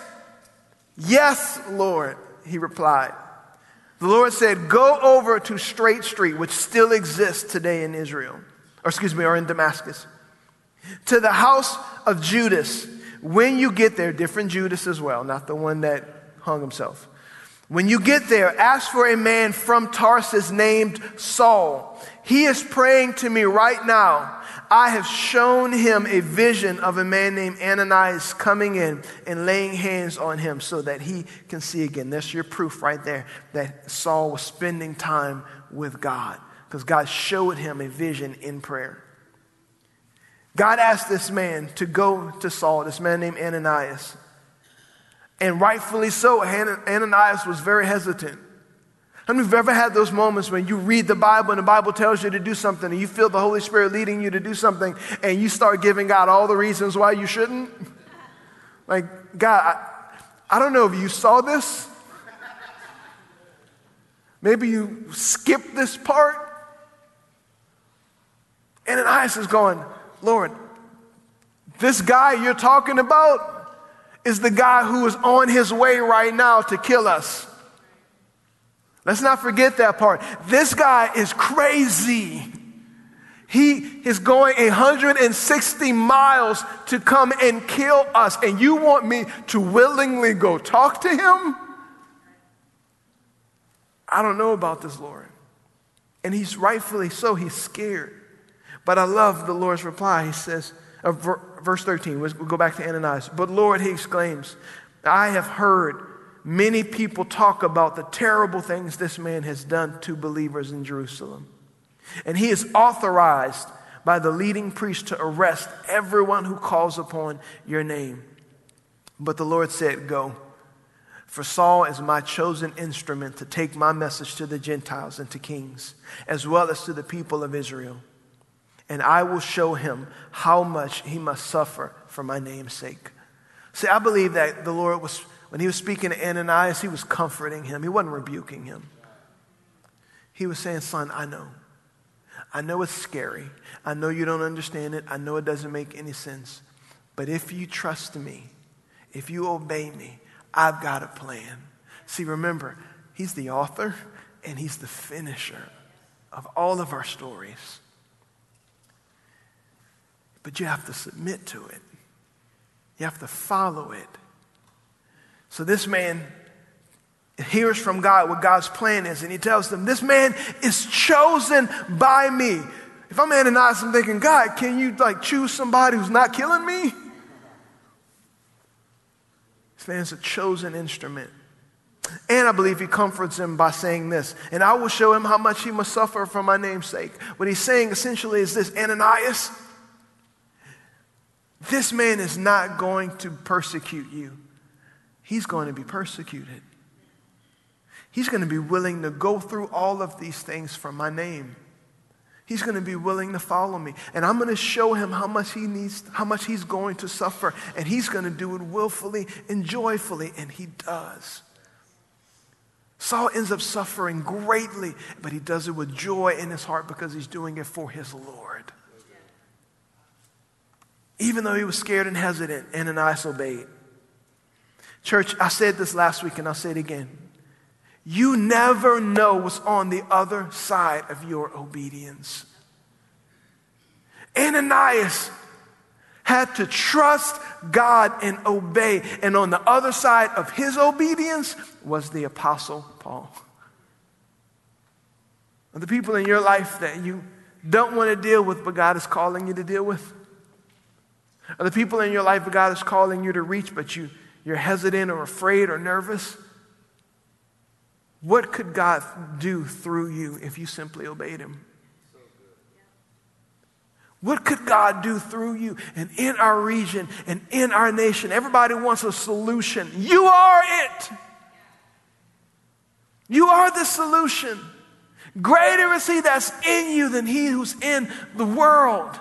Yes, Lord, he replied. The Lord said, Go over to Straight Street, which still exists today in Israel or excuse me, or in Damascus. To the house of Judas. When you get there, different Judas as well, not the one that hung himself. When you get there, ask for a man from Tarsus named Saul. He is praying to me right now. I have shown him a vision of a man named Ananias coming in and laying hands on him so that he can see again. That's your proof right there that Saul was spending time with God because God showed him a vision in prayer. God asked this man to go to Saul, this man named Ananias, And rightfully so, Ananias was very hesitant. How many of you have ever had those moments when you read the Bible and the Bible tells you to do something and you feel the Holy Spirit leading you to do something and you start giving God all the reasons why you shouldn't? Like, God, I, I don't know if you saw this. Maybe you skipped this part. Ananias is going, Lord, this guy you're talking about is the guy who is on his way right now to kill us. Let's not forget that part. This guy is crazy. He is going 160 miles to come and kill us, and you want me to willingly go talk to him? I don't know about this, Lord. And he's rightfully so, he's scared. But I love the Lord's reply. He says, uh, verse 13, we'll go back to Ananias. But Lord, he exclaims, I have heard many people talk about the terrible things this man has done to believers in Jerusalem. And he is authorized by the leading priest to arrest everyone who calls upon your name. But the Lord said, Go. For Saul is my chosen instrument to take my message to the Gentiles and to kings, as well as to the people of Israel. And I will show him how much he must suffer for my name's sake. See, I believe that the Lord was when he was speaking to Ananias, he was comforting him. He wasn't rebuking him. He was saying, Son, I know. I know it's scary. I know you don't understand it. I know it doesn't make any sense. But if you trust me, if you obey me, I've got a plan. See, remember, he's the author and he's the finisher of all of our stories. But you have to submit to it, you have to follow it. So this man hears from God what God's plan is, and he tells them, This man is chosen by me. If I'm Ananias, I'm thinking, God, can you like choose somebody who's not killing me? This man's a chosen instrument. And I believe he comforts him by saying this, and I will show him how much he must suffer for my name's sake. What he's saying essentially is this Ananias, this man is not going to persecute you he's going to be persecuted. He's going to be willing to go through all of these things for my name. He's going to be willing to follow me. And I'm going to show him how much he needs, how much he's going to suffer. And he's going to do it willfully and joyfully. And he does. Saul ends up suffering greatly, but he does it with joy in his heart because he's doing it for his Lord. Even though he was scared and hesitant, Ananias obeyed. Church, I said this last week and I'll say it again. You never know what's on the other side of your obedience. Ananias had to trust God and obey. And on the other side of his obedience was the Apostle Paul. The people in your life that you don't want to deal with, but God is calling you to deal with? Are the people in your life that God is calling you to reach, but you you're hesitant or afraid or nervous, what could God do through you if you simply obeyed Him? What could God do through you and in our region and in our nation? Everybody wants a solution. You are it. You are the solution. Greater is He that's in you than He who's in the world.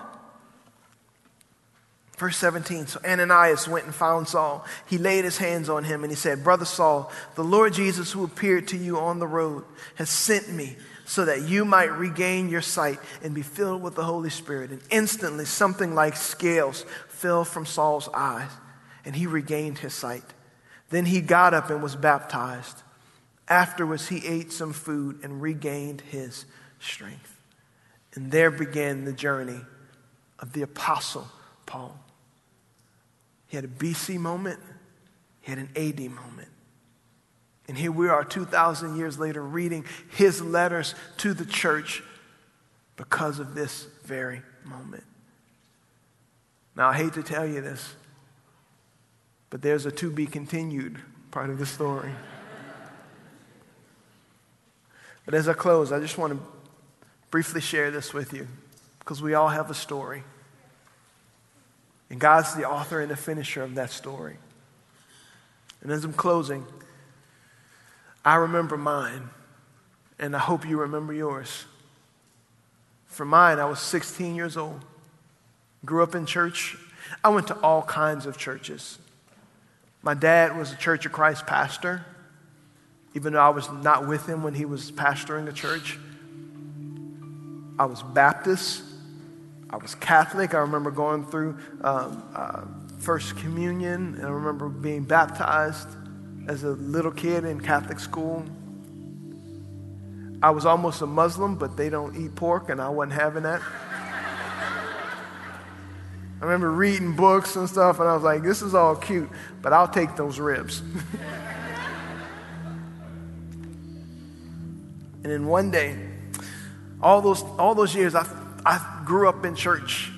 Verse 17 So Ananias went and found Saul. He laid his hands on him and he said, Brother Saul, the Lord Jesus who appeared to you on the road has sent me so that you might regain your sight and be filled with the Holy Spirit. And instantly something like scales fell from Saul's eyes and he regained his sight. Then he got up and was baptized. Afterwards, he ate some food and regained his strength. And there began the journey of the Apostle Paul. He had a BC moment, he had an AD moment. And here we are 2,000 years later reading his letters to the church because of this very moment. Now, I hate to tell you this, but there's a to be continued part of the story. But as I close, I just want to briefly share this with you because we all have a story. And God's the author and the finisher of that story. And as I'm closing, I remember mine, and I hope you remember yours. For mine, I was 16 years old, grew up in church. I went to all kinds of churches. My dad was a Church of Christ pastor, even though I was not with him when he was pastoring a church. I was Baptist. I was Catholic. I remember going through um, uh, First Communion, and I remember being baptized as a little kid in Catholic school. I was almost a Muslim, but they don't eat pork, and I wasn't having that. I remember reading books and stuff, and I was like, this is all cute, but I'll take those ribs. and then one day, all those, all those years, I, I grew up in church,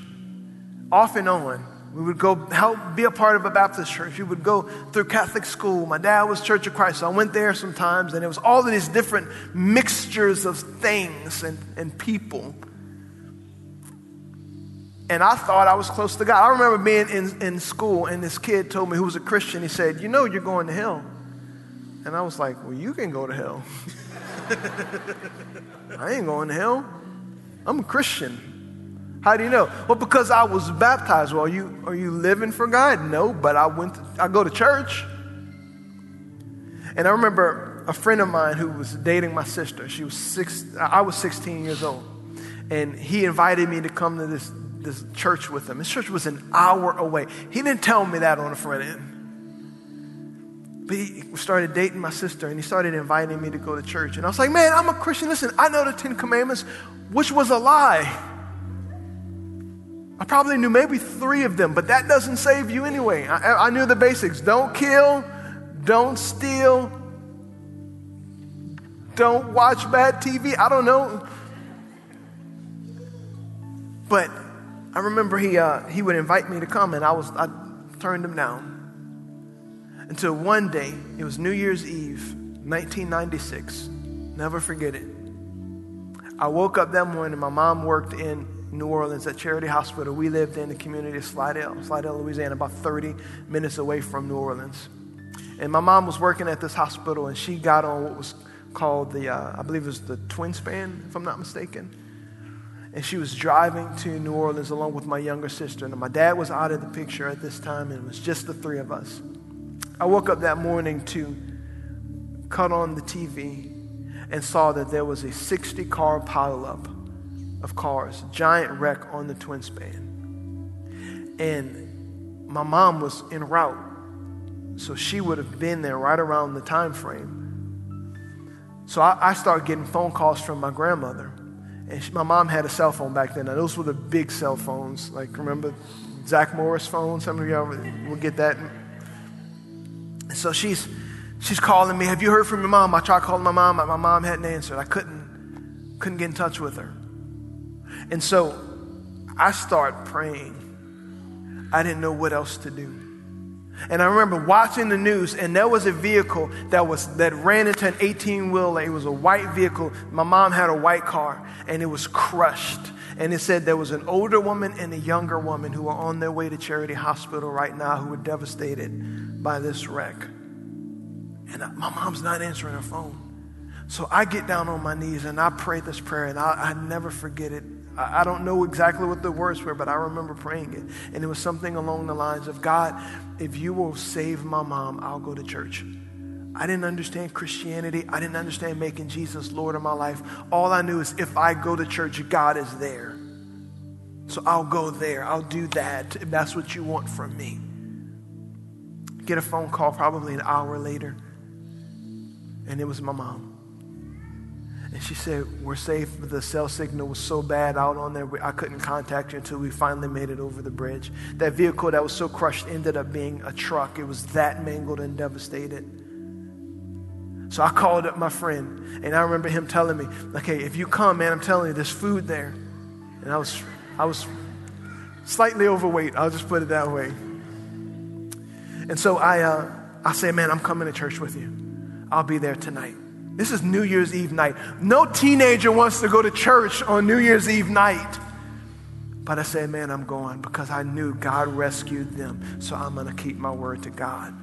off and on. We would go help be a part of a Baptist church. We would go through Catholic school. My dad was Church of Christ, so I went there sometimes, and it was all of these different mixtures of things and, and people. And I thought I was close to God. I remember being in, in school, and this kid told me, who was a Christian, he said, You know, you're going to hell. And I was like, Well, you can go to hell. I ain't going to hell. I'm a Christian. How do you know? Well, because I was baptized. Well, are you, are you living for God? No, but I went, to, I go to church. And I remember a friend of mine who was dating my sister. She was six, I was 16 years old. And he invited me to come to this, this church with him. This church was an hour away. He didn't tell me that on the front end. But he started dating my sister and he started inviting me to go to church. And I was like, man, I'm a Christian. Listen, I know the Ten Commandments, which was a lie. I probably knew maybe three of them, but that doesn't save you anyway. I, I knew the basics don't kill, don't steal, don't watch bad TV. I don't know. But I remember he, uh, he would invite me to come, and I, was, I turned him down. Until one day, it was New Year's Eve, 1996. Never forget it. I woke up that morning, my mom worked in New Orleans at Charity Hospital. We lived in the community of Slidell, Slidell, Louisiana, about 30 minutes away from New Orleans. And my mom was working at this hospital, and she got on what was called the, uh, I believe it was the twin span, if I'm not mistaken. And she was driving to New Orleans along with my younger sister. And my dad was out of the picture at this time, and it was just the three of us. I woke up that morning to cut on the TV and saw that there was a 60 car pileup of cars, giant wreck on the twin span. And my mom was en route, so she would have been there right around the time frame. So I, I started getting phone calls from my grandmother. And she, my mom had a cell phone back then. Now, those were the big cell phones. Like, remember Zach Morris phone? Some of y'all will get that. And so she's, she's calling me. Have you heard from your mom? I tried calling my mom. but My mom hadn't answered. I couldn't, couldn't get in touch with her. And so I start praying. I didn't know what else to do. And I remember watching the news, and there was a vehicle that was that ran into an 18 wheeler. It was a white vehicle. My mom had a white car, and it was crushed. And it said there was an older woman and a younger woman who were on their way to Charity Hospital right now who were devastated by this wreck. And my mom's not answering her phone. So I get down on my knees and I pray this prayer, and I, I never forget it. I don't know exactly what the words were, but I remember praying it. And it was something along the lines of God, if you will save my mom, I'll go to church. I didn't understand Christianity. I didn't understand making Jesus Lord of my life. All I knew is if I go to church, God is there. So I'll go there. I'll do that if that's what you want from me. Get a phone call probably an hour later, and it was my mom. And she said, We're safe, the cell signal was so bad out on there, I couldn't contact you until we finally made it over the bridge. That vehicle that was so crushed ended up being a truck. It was that mangled and devastated. So I called up my friend, and I remember him telling me, hey, if you come, man, I'm telling you, there's food there. And I was, I was slightly overweight, I'll just put it that way. And so I, uh, I say, man, I'm coming to church with you. I'll be there tonight. This is New Year's Eve night. No teenager wants to go to church on New Year's Eve night. But I said, man, I'm going because I knew God rescued them. So I'm going to keep my word to God.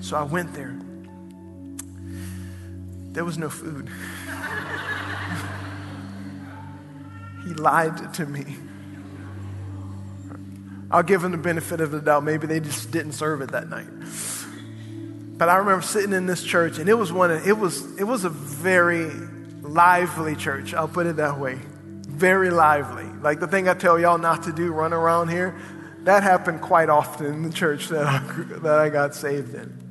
So I went there. There was no food. he lied to me. I'll give him the benefit of the doubt. Maybe they just didn't serve it that night. But I remember sitting in this church, and it was one. Of, it was it was a very lively church. I'll put it that way. Very lively. Like the thing I tell y'all not to do, run around here. That happened quite often in the church that I, that I got saved in.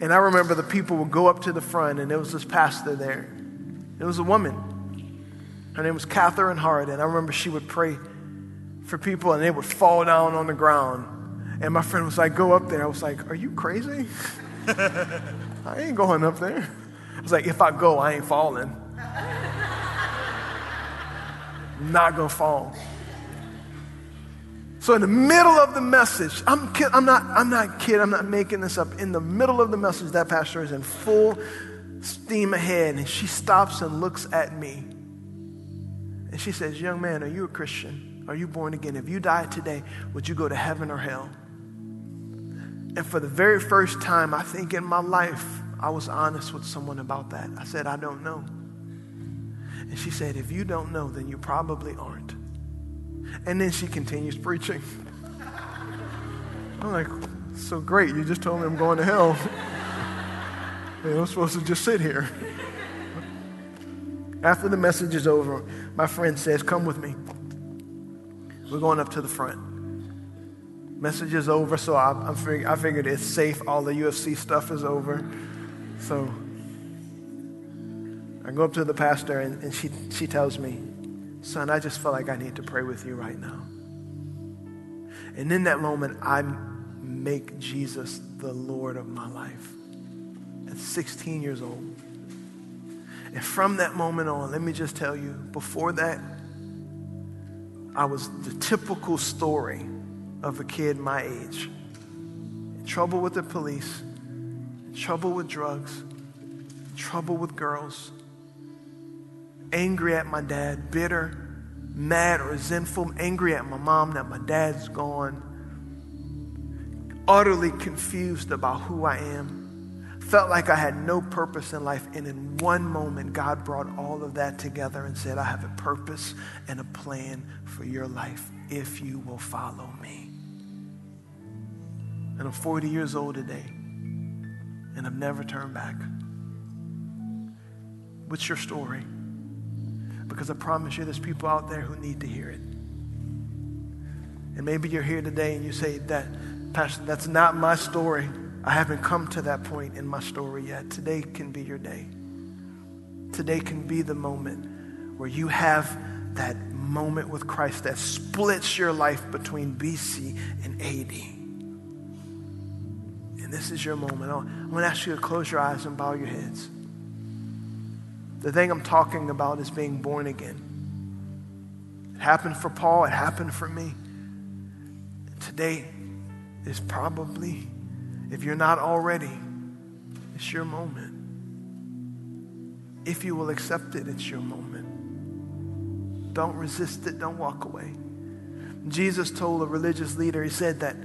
And I remember the people would go up to the front, and there was this pastor there. It was a woman. Her name was Catherine Hart, and I remember she would pray for people, and they would fall down on the ground. And my friend was like, Go up there. I was like, Are you crazy? I ain't going up there. I was like, If I go, I ain't falling. Not to fall. So in the middle of the message, I'm, kid, I'm, not, I'm not kidding, I'm not making this up. In the middle of the message, that pastor is in full steam ahead, and she stops and looks at me. And she says, Young man, are you a Christian? Are you born again? If you died today, would you go to heaven or hell? And for the very first time, I think in my life, I was honest with someone about that. I said, I don't know. And she said, If you don't know, then you probably aren't. And then she continues preaching. I'm like, so great, you just told me I'm going to hell. I'm supposed to just sit here. After the message is over, my friend says, Come with me. We're going up to the front. Message is over, so I, I, fig- I figured it's safe. All the UFC stuff is over. So I go up to the pastor, and, and she, she tells me, Son, I just feel like I need to pray with you right now. And in that moment, I make Jesus the Lord of my life at 16 years old. And from that moment on, let me just tell you, before that, I was the typical story of a kid my age. In trouble with the police, trouble with drugs, trouble with girls, angry at my dad, bitter, mad, resentful, angry at my mom that my dad's gone, utterly confused about who I am, felt like I had no purpose in life. And in one moment, God brought all of that together and said, I have a purpose and a plan for your life if you will follow me. And I'm 40 years old today, and I've never turned back. What's your story? Because I promise you, there's people out there who need to hear it. And maybe you're here today and you say, that, Pastor, that's not my story. I haven't come to that point in my story yet. Today can be your day. Today can be the moment where you have that moment with Christ that splits your life between BC and AD. And this is your moment. I want to ask you to close your eyes and bow your heads. The thing I'm talking about is being born again. It happened for Paul, it happened for me. Today is probably, if you're not already, it's your moment. If you will accept it, it's your moment. Don't resist it, don't walk away. Jesus told a religious leader, he said that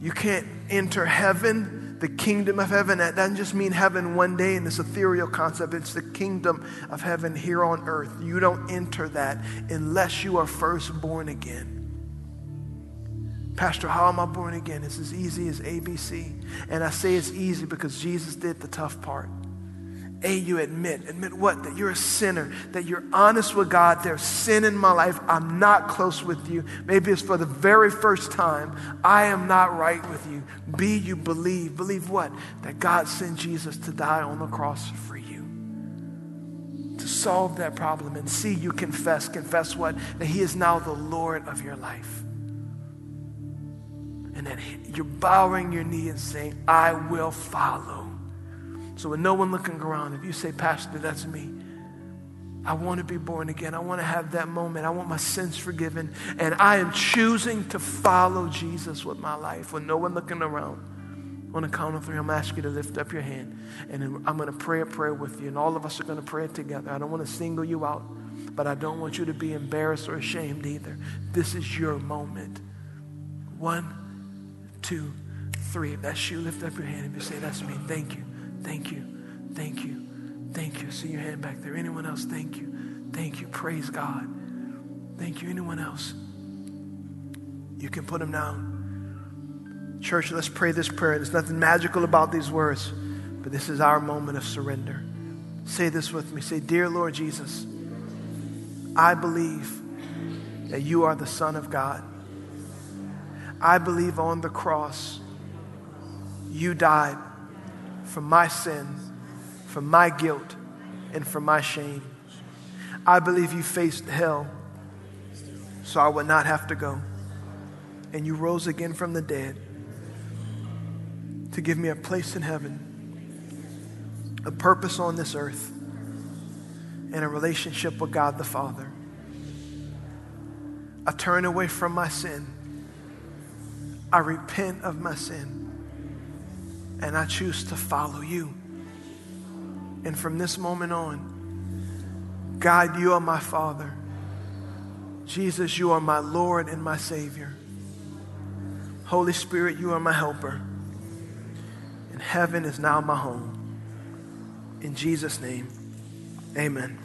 you can't enter heaven the kingdom of heaven. That doesn't just mean heaven one day in this ethereal concept, it's the kingdom of heaven here on earth. You don't enter that unless you are first born again. Pastor, how am I born again? It's as easy as ABC. And I say it's easy because Jesus did the tough part. A, you admit. Admit what? That you're a sinner, that you're honest with God. There's sin in my life. I'm not close with you. Maybe it's for the very first time. I am not right with you. B, you believe. Believe what? That God sent Jesus to die on the cross for you, to solve that problem. And C, you confess. Confess what? That He is now the Lord of your life. And that you're bowing your knee and saying, I will follow. So, with no one looking around, if you say, Pastor, that's me, I want to be born again. I want to have that moment. I want my sins forgiven. And I am choosing to follow Jesus with my life with no one looking around. On the count of three, I'm asking you to lift up your hand. And I'm going to pray a prayer with you. And all of us are going to pray it together. I don't want to single you out, but I don't want you to be embarrassed or ashamed either. This is your moment. One, two, three. If that's you, lift up your hand and you say, That's me. Thank you. Thank you. Thank you. Thank you. See your hand back there. Anyone else? Thank you. Thank you. Praise God. Thank you. Anyone else? You can put them down. Church, let's pray this prayer. There's nothing magical about these words, but this is our moment of surrender. Say this with me. Say, Dear Lord Jesus, I believe that you are the Son of God. I believe on the cross you died for my sins, for my guilt, and for my shame. I believe you faced hell so I would not have to go. And you rose again from the dead to give me a place in heaven, a purpose on this earth, and a relationship with God the Father. I turn away from my sin. I repent of my sin. And I choose to follow you. And from this moment on, God, you are my Father. Jesus, you are my Lord and my Savior. Holy Spirit, you are my helper. And heaven is now my home. In Jesus' name, amen.